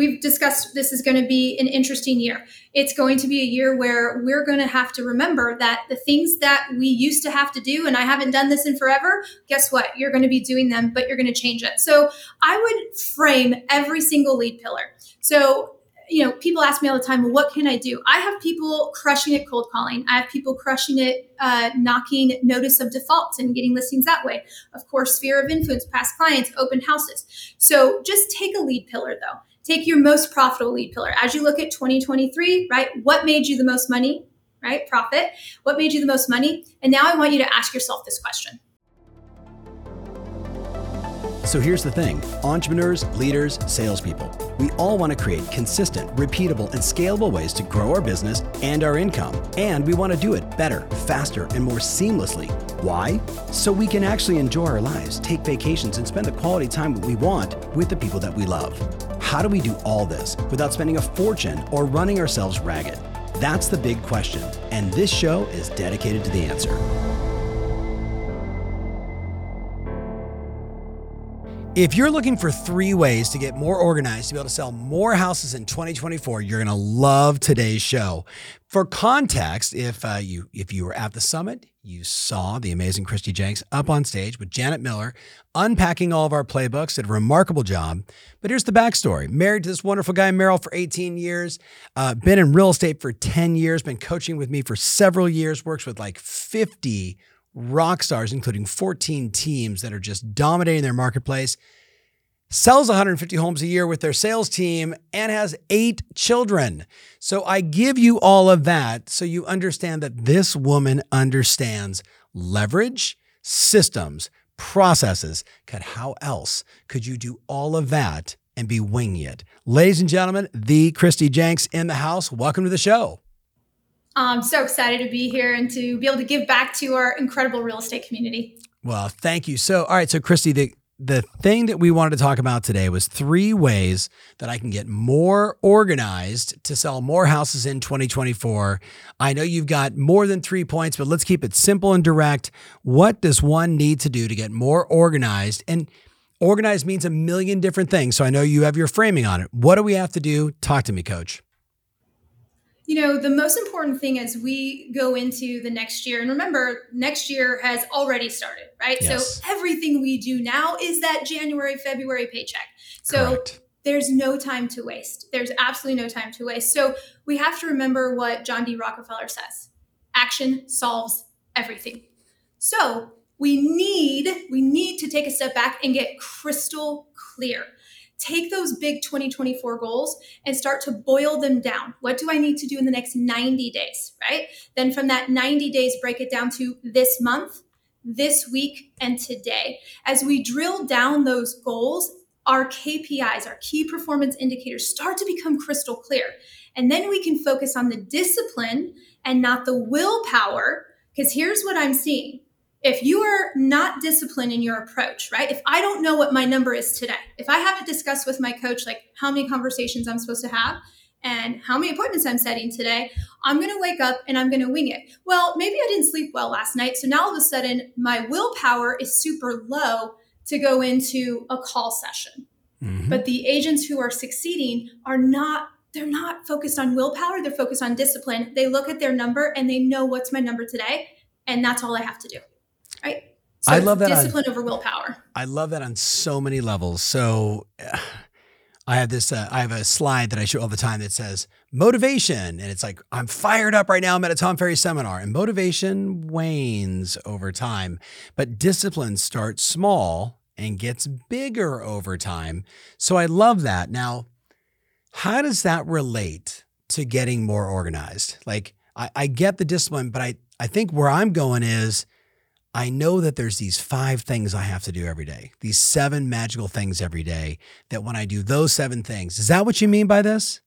we've discussed this is going to be an interesting year. It's going to be a year where we're going to have to remember that the things that we used to have to do, and I haven't done this in forever, guess what? You're going to be doing them, but you're going to change it. So I would frame every single lead pillar. So you know, people ask me all the time, well, what can I do? I have people crushing it cold calling. I have people crushing it, uh, knocking notice of defaults and getting listings that way. Of course, sphere of influence, past clients, open houses. So just take a lead pillar though. Take your most profitable lead pillar. As you look at 2023, right? What made you the most money, right? Profit. What made you the most money? And now I want you to ask yourself this question so here's the thing entrepreneurs, leaders, salespeople, we all want to create consistent, repeatable, and scalable ways to grow our business and our income. And we want to do it better, faster, and more seamlessly. Why? So we can actually enjoy our lives, take vacations, and spend the quality time we want with the people that we love. How do we do all this without spending a fortune or running ourselves ragged? That's the big question, and this show is dedicated to the answer. If you're looking for three ways to get more organized to be able to sell more houses in 2024, you're going to love today's show. For context, if uh, you if you were at the summit, you saw the amazing Kristi Jencks up on stage with Janet Miller, unpacking all of our playbooks. Did a remarkable job. But here's the backstory: married to this wonderful guy Merrill for 18 years, uh, been in real estate for 10 years, been coaching with me for several years, works with like 50 rock stars, including 14 teams that are just dominating their marketplace, sells 150 homes a year with their sales team, and has eight children. So I give you all of that so you understand that this woman understands leverage, systems, processes. God, how else could you do all of that and be winging it? Ladies and gentlemen, the Kristi Jencks in the house. Welcome to the show. I'm so excited to be here and to be able to give back to our incredible real estate community. Well, thank you. So, all right. So, Kristi, the, the thing that we wanted to talk about today was three ways that I can get more organized to sell more houses in 2024. I know you've got more than three points, but let's keep it simple and direct. What does one need to do to get more organized? And organized means a million different things. So I know you have your framing on it. What do we have to do? Talk to me, coach you know, the most important thing as we go into the next year, and remember, next year has already started, right? Yes. So everything we do now is that January, February paycheck. So Correct. there's no time to waste. There's absolutely no time to waste. So we have to remember what John D. Rockefeller says action solves everything. So we need we need to take a step back and get crystal clear take those big 2024 goals and start to boil them down. What do I need to do in the next 90 days, right? Then from that 90 days, break it down to this month, this week, and today. As we drill down those goals, our KPIs, our key performance indicators, start to become crystal clear. And then we can focus on the discipline and not the willpower. Because here's what I'm seeing if you are not disciplined in your approach, right? If I don't know what my number is today, if I haven't discussed with my coach like how many conversations I'm supposed to have and how many appointments I'm setting today, I'm going to wake up and I'm going to wing it. Well, maybe I didn't sleep well last night. So now all of a sudden my willpower is super low to go into a call session. Mm-hmm. But the agents who are succeeding are not they're not focused on willpower, they're focused on discipline. They look at their number and they know what's my number today and that's all I have to do. So I love that discipline on, over willpower. I love that on so many levels. So I have this, uh, I have a slide that I show all the time that says motivation. And it's like, I'm fired up right now. I'm at a Tom Ferry seminar and motivation wanes over time, but discipline starts small and gets bigger over time. So I love that. Now, how does that relate to getting more organized? Like, I, I get the discipline, but I, I think where I'm going is I know that there's these five things I have to do every day, these seven magical things every day, that when I do those seven things, is that what you mean by this?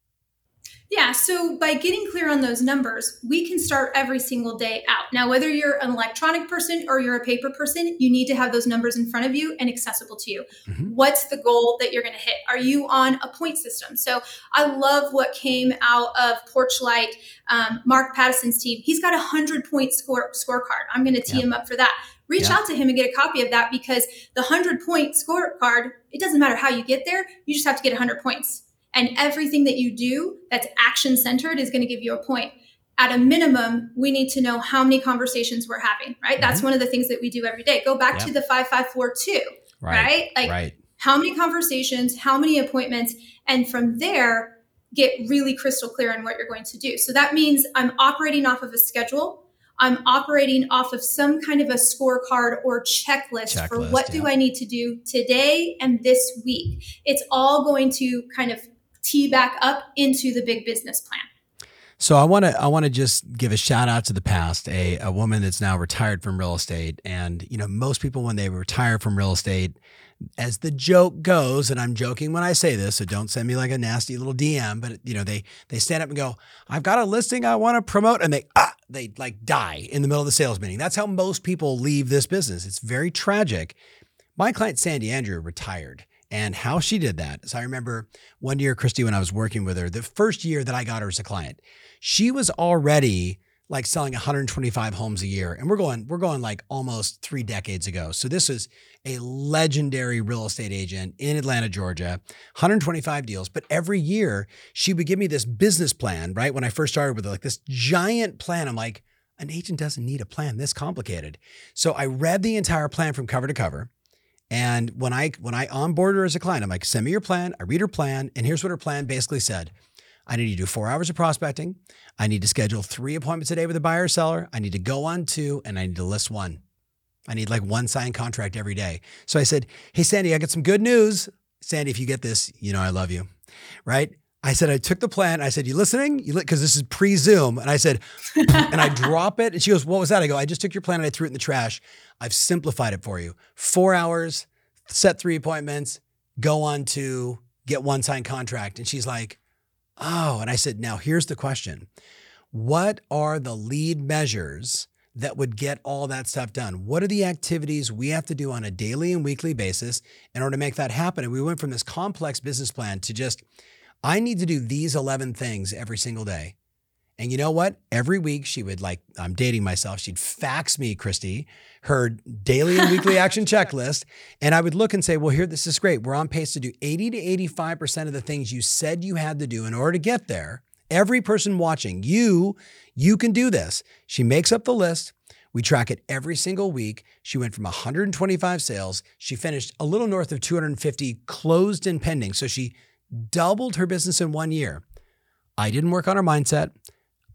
Yeah, so by getting clear on those numbers, we can start every single day out. Now, whether you're an electronic person or you're a paper person, you need to have those numbers in front of you and accessible to you. Mm-hmm. What's the goal that you're going to hit? Are you on a point system? So I love what came out of Porchlight, um, Mark Pattison's team. He's got a 100 point score scorecard. I'm going to tee yep. him up for that. Reach out to him and get a copy of that because the 100 point scorecard, it doesn't matter how you get there, you just have to get 100 points And everything that you do that's action centered is going to give you a point. At a minimum, we need to know how many conversations we're having, right? Mm-hmm. That's one of the things that we do every day. Go back to the 5542, right? right? Like right. how many conversations, how many appointments, and from there, get really crystal clear on what you're going to do. So that means I'm operating off of a schedule I'm operating off of some kind of a scorecard or checklist, checklist for what yeah. do I need to do today and this week. It's all going to kind of tee back up into the big business plan. So I want to I want to just give a shout out to the past, a, a woman that's now retired from real estate. And you know, most people when they retire from real estate, as the joke goes, and I'm joking when I say this, so don't send me like a nasty little DM, but you know, they they stand up and go, I've got a listing I want to promote, and they ah, they like die in the middle of the sales meeting. That's how most people leave this business. It's very tragic. My client Sandy Andrew retired. And how she did that. So I remember one year, Kristi, when I was working with her, the first year that I got her as a client, she was already like selling 125 homes a year. And we're going, we're going like almost three decades ago. So this is a legendary real estate agent in Atlanta, Georgia, 125 deals. But every year she would give me this business plan, right? When I first started with it, like this giant plan. I'm like, an agent doesn't need a plan this complicated. So I read the entire plan from cover to cover. And when I when I onboard her as a client, I'm like, send me your plan. I read her plan, and here's what her plan basically said. I need to do four hours of prospecting. I need to schedule three appointments a day with a buyer or seller. I need to go on two and I need to list one. I need like one signed contract every day. So I said, Hey, Sandy, I got some good news. Sandy, if you get this, you know, I love you. Right. I said, I took the plan. I said, You listening? You Because this is pre Zoom. And I said, and I drop it. And she goes, What was that? I go, I just took your plan and I threw it in the trash. I've simplified it for you. Four hours, set three appointments, go on to get one signed contract. And she's like, Oh, and I said, now here's the question What are the lead measures that would get all that stuff done? What are the activities we have to do on a daily and weekly basis in order to make that happen? And we went from this complex business plan to just, I need to do these 11 things every single day. And you know what? Every week she would like, I'm dating myself, she'd fax me, Kristi, her daily and weekly action checklist. And I would look and say, well, here, this is great. We're on pace to do 80 to 85% of the things you said you had to do in order to get there. Every person watching, you, you can do this. She makes up the list. We track it every single week. She went from 125 sales. She finished a little north of 250 closed and pending. So she doubled her business in one year. I didn't work on her mindset.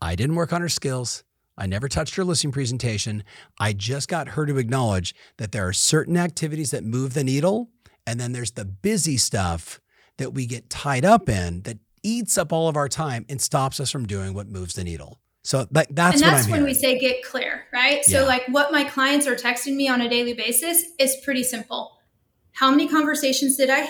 I didn't work on her skills. I never touched her listing presentation. I just got her to acknowledge that there are certain activities that move the needle, and then there's the busy stuff that we get tied up in that eats up all of our time and stops us from doing what moves the needle. So that, that's and that's when hearing. we say get clear, right? Yeah. So like what my clients are texting me on a daily basis is pretty simple. How many conversations did I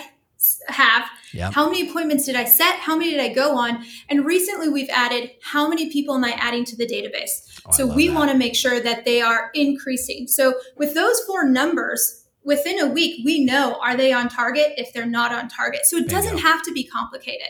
have. Yep. how many appointments did i set? How many did i go on? And recently we've added how many people am i adding to the database? Oh, so we want to make sure that they are increasing. So with those four numbers within a week we know are they on target? If they're not on target. So it Bingo. doesn't have to be complicated.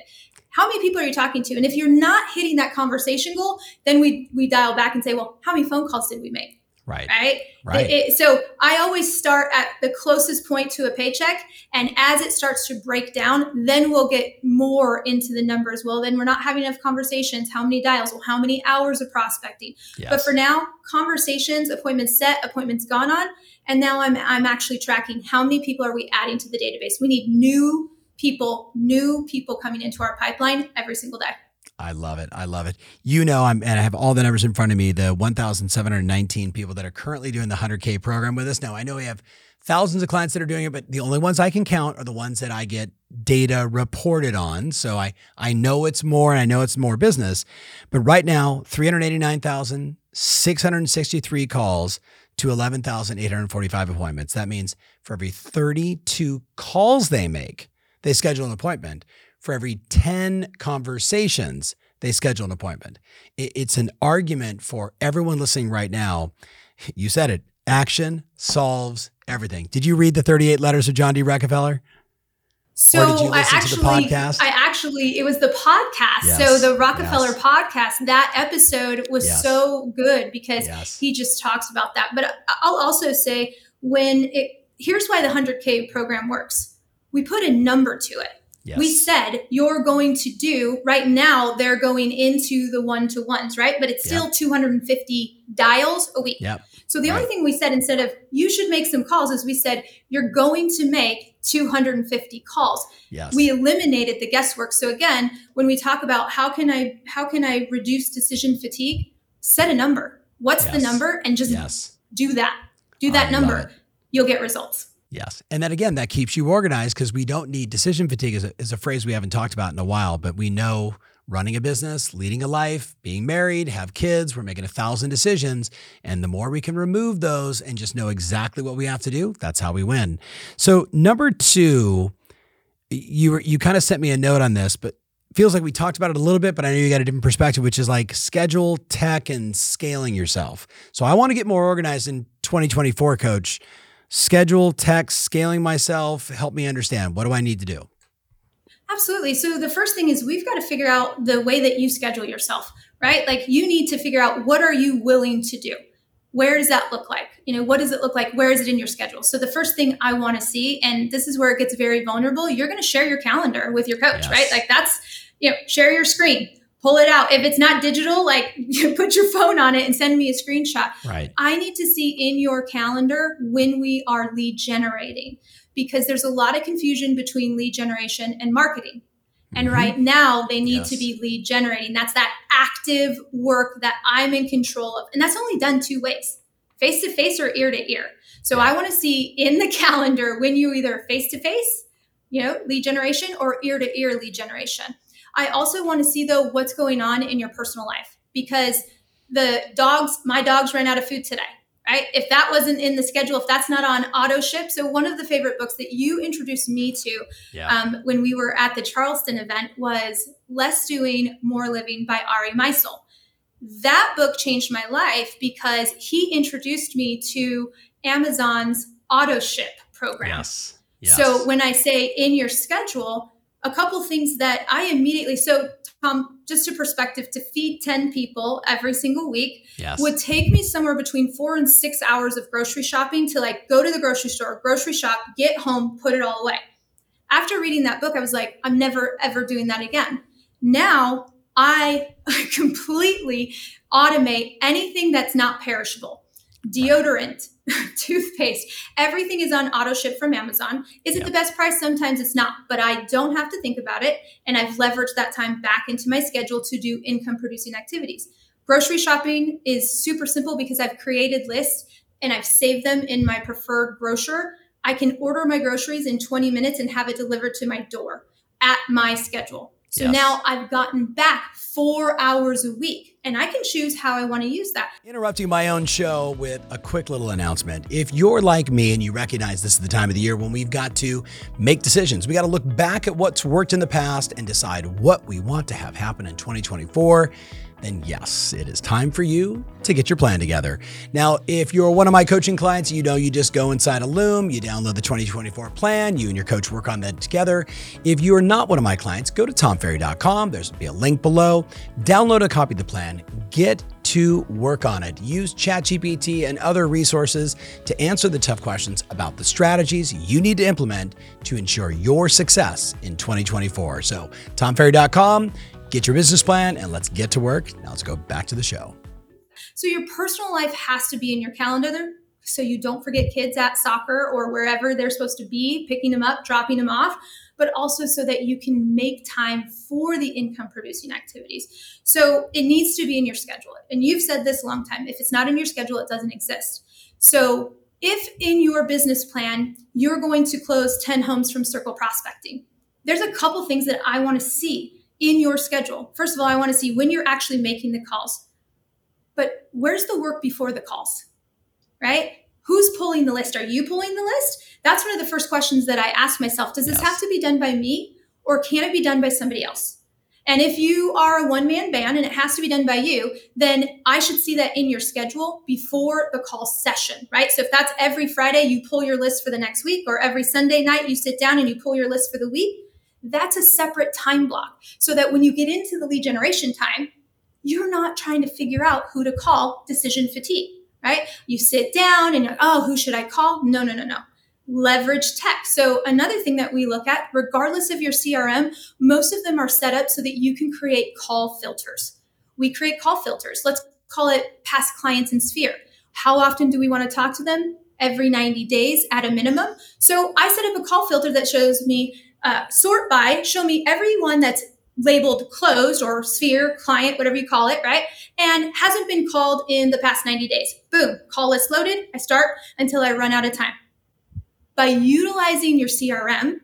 How many people are you talking to? And if you're not hitting that conversation goal then we we dial back and say well how many phone calls did we make Right. Right. Right. It, it, so I always start at the closest point to a paycheck. And as it starts to break down, then we'll get more into the numbers. Well, then we're not having enough conversations. How many dials? Well, how many hours of prospecting? Yes. But for now, conversations, appointments set, appointments gone on. And now I'm, I'm actually tracking how many people are we adding to the database. We need new people, new people coming into our pipeline every single day. I love it. I love it. You know, I'm and I have all the numbers in front of me. The 1,719 people that are currently doing the 100K program with us. Now, I know we have thousands of clients that are doing it, but the only ones I can count are the ones that I get data reported on. So I I know it's more and I know it's more business. But right now, 389,663 calls to 11,845 appointments. That means for every 32 calls they make, they schedule an appointment for every 10 conversations, they schedule an appointment. It's an argument for everyone listening right now. You said it action solves everything. Did you read the 38 letters of John D. Rockefeller? So I actually, I actually, it was the podcast. Yes, so the Rockefeller yes. podcast, that episode was yes. so good because he just talks about that. But I'll also say when it, here's why the 100K program works. We put a number to it Yes. We said you're going to do right now, they're going into the one to ones, right? But it's still yep. 250 dials a week. Yep. So the right. only thing we said instead of you should make some calls is we said you're going to make 250 calls. Yes. We eliminated the guesswork. So again, when we talk about how can I how can I reduce decision fatigue, set a number. What's yes. the number and just yes. do that. Do that I number. You'll get results. Yes. And then again, that keeps you organized because we don't need decision fatigue is a, is a phrase we haven't talked about in a while, but we know running a business, leading a life, being married, have kids, we're making a thousand decisions. And the more we can remove those and just know exactly what we have to do, that's how we win. So number two, you were, you kind of sent me a note on this, but feels like we talked about it a little bit, but I know you got a different perspective, which is like schedule, tech, and scaling yourself. So I want to get more organized in 2024, coach schedule, text, scaling myself? Help me understand. What do I need to do? Absolutely. So the first thing is we've got to figure out the way that you schedule yourself, right? Like you need to figure out what are you willing to do? Where does that look like? You know, what does it look like? Where is it in your schedule? So the first thing I want to see, and this is where it gets very vulnerable, you're going to share your calendar with your coach, yes. right? Like that's, you know, share your screen pull it out. If it's not digital, like put your phone on it and send me a screenshot. Right. I need to see in your calendar when we are lead generating because there's a lot of confusion between lead generation and marketing. And mm-hmm. right now they need yes. to be lead generating. That's that active work that I'm in control of. And that's only done two ways face to face or ear to ear. So I want to see in the calendar when you either face to face, you know, lead generation or ear to ear lead generation. I also want to see though what's going on in your personal life because the dogs, my dogs ran out of food today. Right? If that wasn't in the schedule, if that's not on auto ship. So, one of the favorite books that you introduced me to yeah. um, when we were at the Charleston event was Less Doing, More Living by Ari Meisel. That book changed my life because he introduced me to Amazon's auto ship program. Yes. yes. So, when I say in your schedule, a couple things that I immediately so Tom, just to perspective, to feed 10 people every single week yes. would take me somewhere between four and six hours of grocery shopping to like go to the grocery store, grocery shop, get home, put it all away. After reading that book, I was like, I'm never ever doing that again. Now I completely automate anything that's not perishable deodorant, toothpaste, everything is on auto ship from Amazon. Is it the best price? Sometimes it's not, but I don't have to think about it. And I've leveraged that time back into my schedule to do income producing activities. Grocery shopping is super simple because I've created lists and I've saved them in my preferred grocer. I can order my groceries in 20 minutes and have it delivered to my door at my schedule. So yes. now I've gotten back four hours a week and I can choose how I want to use that. Interrupting my own show with a quick little announcement. If you're like me and you recognize this is the time of the year when we've got to make decisions, we got to look back at what's worked in the past and decide what we want to have happen in 2024 then yes, it is time for you to get your plan together. Now, if you're one of my coaching clients, you know you just go inside a Loom, you download the 2024 plan, you and your coach work on that together. If you are not one of my clients, go to tomferry.com. There's be a link below. Download a copy of the plan. Get to work on it. Use ChatGPT and other resources to answer the tough questions about the strategies you need to implement to ensure your success in 2024. So, tomferry.com Get your business plan and let's get to work. Now let's go back to the show. So your personal life has to be in your calendar so you don't forget kids at soccer or wherever they're supposed to be, picking them up, dropping them off, but also so that you can make time for the income producing activities. So it needs to be in your schedule. And you've said this a long time. If it's not in your schedule, it doesn't exist. So if in your business plan you're going to close 10 homes from circle prospecting, there's a couple things that I want to see in your schedule. First of all, I want to see when you're actually making the calls. But where's the work before the calls? Right? Who's pulling the list? Are you pulling the list? That's one of the first questions that I ask myself. Does this yes. have to be done by me or can it be done by somebody else? And if you are a one man band and it has to be done by you, then I should see that in your schedule before the call session, right? So if that's every Friday, you pull your list for the next week, or every Sunday night, you sit down and you pull your list for the week, that's a separate time block so that when you get into the lead generation time, you're not trying to figure out who to call decision fatigue, right? You sit down and you're, oh, who should I call? No, no, no, no. leverage tech. So, another thing that we look at, regardless of your CRM, most of them are set up so that you can create call filters. We create call filters. Let's call it past clients in Sphere. How often do we want to talk to them? Every 90 days at a minimum. So, I set up a call filter that shows me uh, sort by, show me everyone that's labeled closed or sphere client, whatever you call it, right? And hasn't been called in the past 90 days. Boom, call list loaded. I start until I run out of time by utilizing your CRM,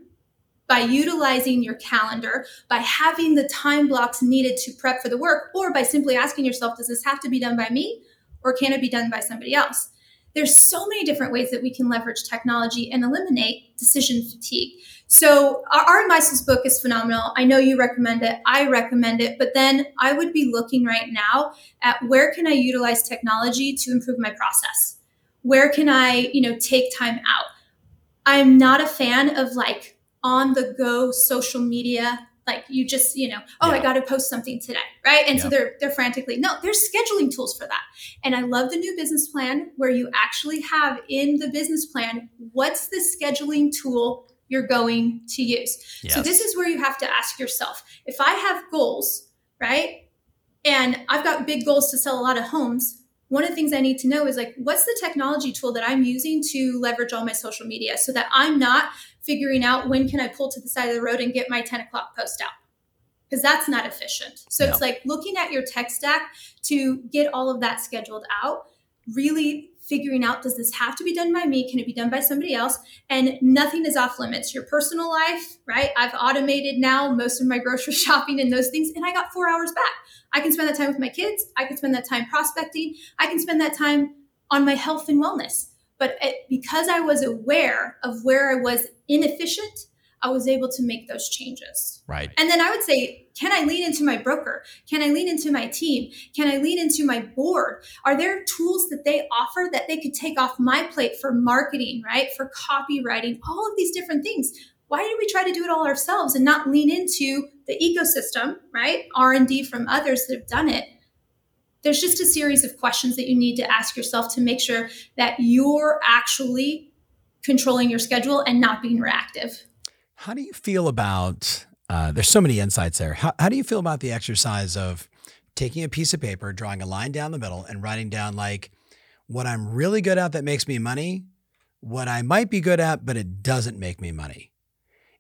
by utilizing your calendar, by having the time blocks needed to prep for the work, or by simply asking yourself, does this have to be done by me or can it be done by somebody else? There's so many different ways that we can leverage technology and eliminate decision fatigue. So Ari Meisel's book is phenomenal. I know you recommend it. I recommend it. But then I would be looking right now at where can I utilize technology to improve my process? Where can I, you know, take time out? I'm not a fan of like on the go social media like you just you know oh yeah. i got to post something today right and yeah. so they're they're frantically no there's scheduling tools for that and i love the new business plan where you actually have in the business plan what's the scheduling tool you're going to use yes. so this is where you have to ask yourself if i have goals right and i've got big goals to sell a lot of homes one of the things I need to know is like, what's the technology tool that I'm using to leverage all my social media so that I'm not figuring out when can I pull to the side of the road and get my 10 o'clock post out? Because that's not efficient. So no. it's like looking at your tech stack to get all of that scheduled out, really figuring out does this have to be done by me? Can it be done by somebody else? And nothing is off limits. Your personal life, right? I've automated now most of my grocery shopping and those things, and I got four hours back. I can spend that time with my kids. I can spend that time prospecting. I can spend that time on my health and wellness. But it, because I was aware of where I was inefficient, I was able to make those changes. Right. And then I would say, can I lean into my broker? Can I lean into my team? Can I lean into my board? Are there tools that they offer that they could take off my plate for marketing, right? For copywriting, all of these different things. Why do we try to do it all ourselves and not lean into the ecosystem, right? R&D from others that have done it. There's just a series of questions that you need to ask yourself to make sure that you're actually controlling your schedule and not being reactive. How do you feel about? Uh, there's so many insights there. How, how do you feel about the exercise of taking a piece of paper, drawing a line down the middle, and writing down like what I'm really good at that makes me money, what I might be good at, but it doesn't make me money,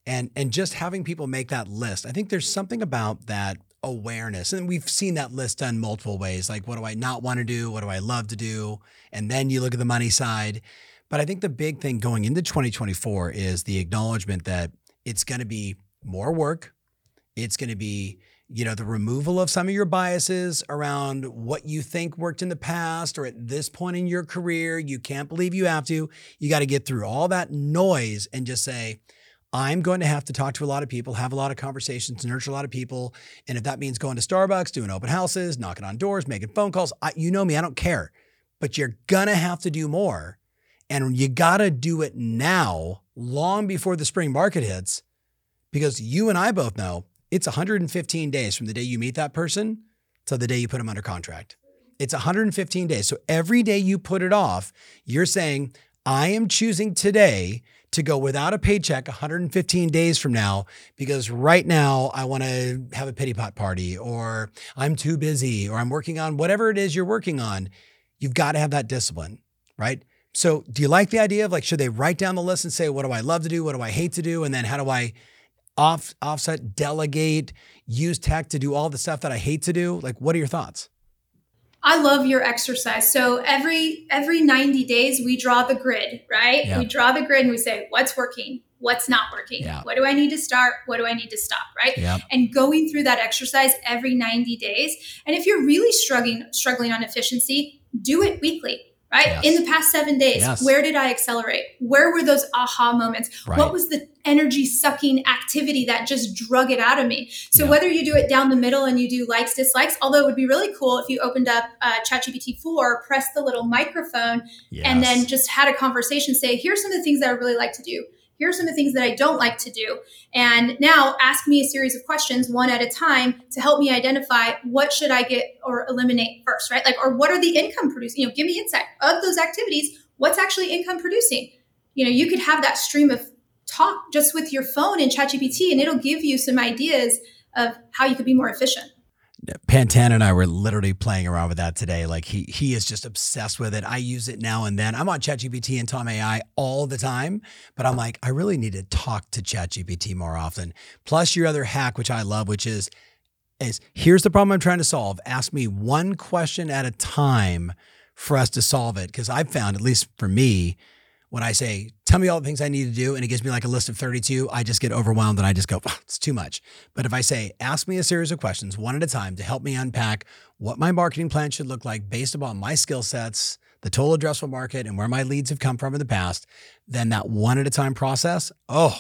and and just having people make that list. I think there's something about that awareness, and we've seen that list done multiple ways. Like, what do I not want to do? What do I love to do? And then you look at the money side. But I think the big thing going into 2024 is the acknowledgement that it's going to be more work. It's going to be, you know, the removal of some of your biases around what you think worked in the past or at this point in your career. You can't believe you have to. You got to get through all that noise and just say, I'm going to have to talk to a lot of people, have a lot of conversations, nurture a lot of people. And if that means going to Starbucks, doing open houses, knocking on doors, making phone calls, I, you know me, I don't care. But you're going to have to do more. And you got to do it now long before the spring market hits, because you and I both know it's 115 days from the day you meet that person to the day you put them under contract. It's 115 days. So every day you put it off, you're saying, I am choosing today to go without a paycheck 115 days from now because right now I want to have a pity pot party or I'm too busy or I'm working on whatever it is you're working on. You've got to have that discipline, right? So, do you like the idea of like, should they write down the list and say, what do I love to do? What do I hate to do? And then how do I off, offset, delegate, use tech to do all the stuff that I hate to do? Like, what are your thoughts? I love your exercise. So every every 90 days we draw the grid, right? Yep. We draw the grid and we say what's working, what's not working. Yep. What do I need to start? What do I need to stop, right? Yep. And going through that exercise every 90 days. And if you're really struggling struggling on efficiency, do it weekly right? Yes. In the past seven days, yes. where did I accelerate? Where were those aha moments? Right. What was the energy sucking activity that just drug it out of me? So yeah. whether you do it down the middle and you do likes, dislikes, although it would be really cool if you opened up uh, ChatGPT 4, pressed the little microphone, yes. and then just had a conversation, say, here's some of the things that I really like to do here are some of the things that I don't like to do. And now ask me a series of questions one at a time to help me identify what should I get or eliminate first, right? Like, or what are the income producing? You know, give me insight of those activities. What's actually income producing? you know, you could have that stream of talk just with your phone in ChatGPT and it'll give you some ideas of how you could be more efficient. Pantan and I were literally playing around with that today. Like he he is just obsessed with it. I use it now and then. I'm on ChatGPT and Tom AI all the time, but I'm like, I really need to talk to ChatGPT more often. Plus your other hack, which I love, which is is here's the problem I'm trying to solve. Ask me one question at a time for us to solve it. Because I've found, at least for me, when I say, tell me all the things I need to do, and it gives me like a list of 32, I just get overwhelmed and I just go, it's too much. But if I say, ask me a series of questions one at a time to help me unpack what my marketing plan should look like based upon my skill sets, the total addressable market, and where my leads have come from in the past, then that one at a time process, oh,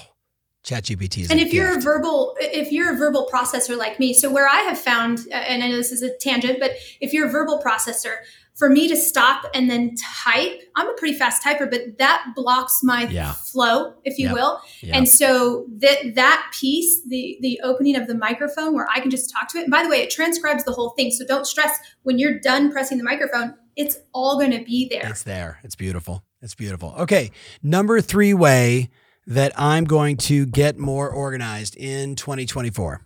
ChatGPT is. And if you're a verbal, if you're a verbal processor like me, so where I have found, uh, and I know this is a tangent, but if you're a verbal processor, for me to stop and then type, I'm a pretty fast typer, but that blocks my yeah. flow, if you yep. will. Yep. And so that that piece, the the opening of the microphone where I can just talk to it. And by the way, it transcribes the whole thing. So don't stress when you're done pressing the microphone, it's all going to be there. It's there. It's beautiful. It's beautiful. Okay, number 3 way that I'm going to get more organized in 2024.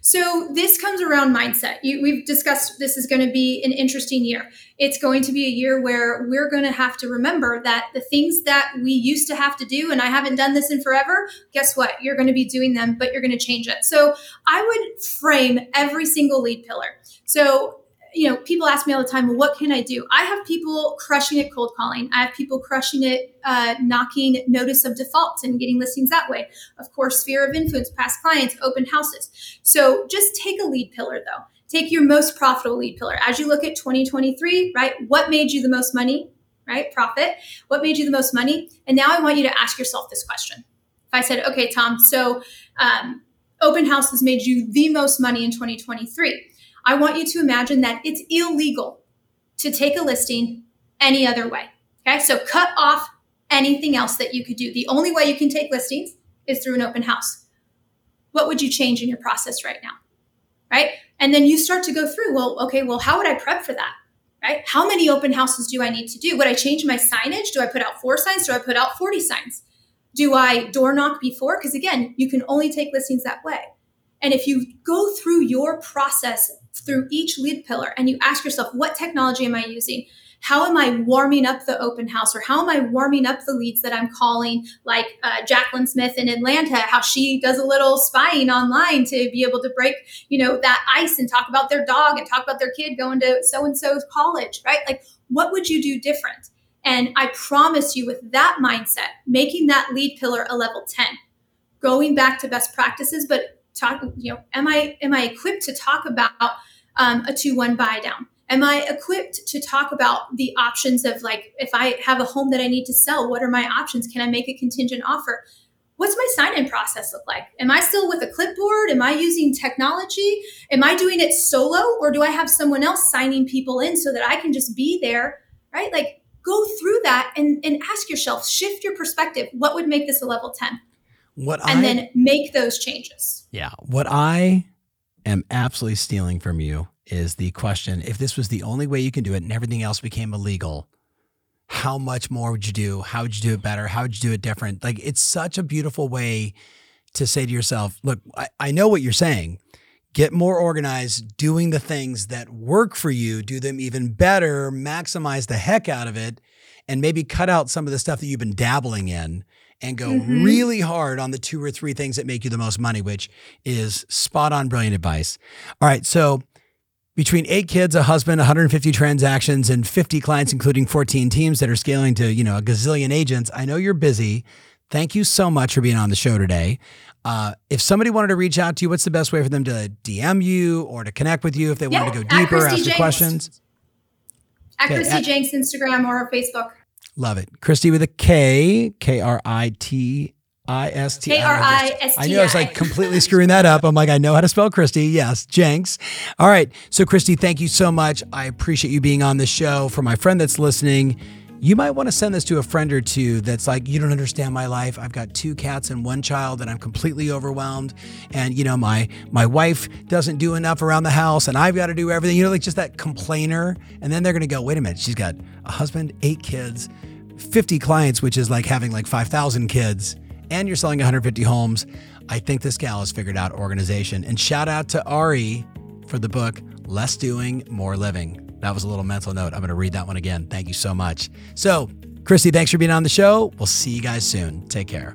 So this comes around mindset. You, we've discussed this is going to be an interesting year. It's going to be a year where we're going to have to remember that the things that we used to have to do, and I haven't done this in forever, guess what? You're going to be doing them, but you're going to change it. So I would frame every single lead pillar. So you know, people ask me all the time, well, what can I do? I have people crushing it cold calling. I have people crushing it uh, knocking notice of default and getting listings that way. Of course, sphere of influence, past clients, open houses. So just take a lead pillar though. Take your most profitable lead pillar. As you look at 2023, right? What made you the most money, right? Profit. What made you the most money? And now I want you to ask yourself this question. If I said, okay, Tom, so um, open house has made you the most money in 2023 I want you to imagine that it's illegal to take a listing any other way. Okay, so cut off anything else that you could do. The only way you can take listings is through an open house. What would you change in your process right now? Right? And then you start to go through, well, okay, well, how would I prep for that? Right? How many open houses do I need to do? Would I change my signage? Do I put out four signs? Do I put out 40 signs? Do I door knock before? Because again, you can only take listings that way. And if you go through your process through each lead pillar and you ask yourself, what technology am I using? How am I warming up the open house or how am I warming up the leads that I'm calling, like uh, Jacqueline Smith in Atlanta, how she does a little spying online to be able to break, you know, that ice and talk about their dog and talk about their kid going to so and so's college, right? Like, what would you do different? And I promise you, with that mindset, making that lead pillar a level 10, going back to best practices, but talk, you know, am I am I equipped to talk about um, a two one buy down? Am I equipped to talk about the options of like if I have a home that I need to sell, what are my options? Can I make a contingent offer? What's my sign in process look like? Am I still with a clipboard? Am I using technology? Am I doing it solo or do I have someone else signing people in so that I can just be there? Right? Like go through that and, and ask yourself, shift your perspective. What would make this a level 10? What and I, then make those changes. Yeah. What I am absolutely stealing from you is the question if this was the only way you can do it and everything else became illegal, how much more would you do? How would you do it better? How would you do it different? Like, it's such a beautiful way to say to yourself, look, I, I know what you're saying. Get more organized, doing the things that work for you, do them even better, maximize the heck out of it, and maybe cut out some of the stuff that you've been dabbling in and go mm-hmm. really hard on the two or three things that make you the most money, which is spot on brilliant advice. All right. So between eight kids, a husband, 150 transactions, and 50 clients, including 14 teams that are scaling to, you know, a gazillion agents, I know you're busy. Thank you so much for being on the show today. Uh, if somebody wanted to reach out to you, what's the best way for them to DM you or to connect with you if they yeah, wanted to go deeper, ask you questions? At okay, at, Jencks Instagram or Facebook. Love it. Kristi with a K, K R I T I S T. K R I S T. I knew I was like completely screwing that up. I'm like, I know how to spell Kristi. Yes, Jencks. All right. So, Kristi, thank you so much. I appreciate you being on the show. For my friend that's listening, you might want to send this to a friend or two that's like, you don't understand my life. I've got two cats and one child and I'm completely overwhelmed. And, you know, my my wife doesn't do enough around the house and I've got to do everything. You know, like just that complainer. And then they're going to go, wait a minute, she's got a husband, eight kids 50 clients, which is like having like 5,000 kids, and you're selling 150 homes, I think this gal has figured out organization. And shout out to Ari for the book, Less Doing, More Living. That was a little mental note. I'm going to read that one again. Thank you so much. So, Kristi, thanks for being on the show. We'll see you guys soon. Take care.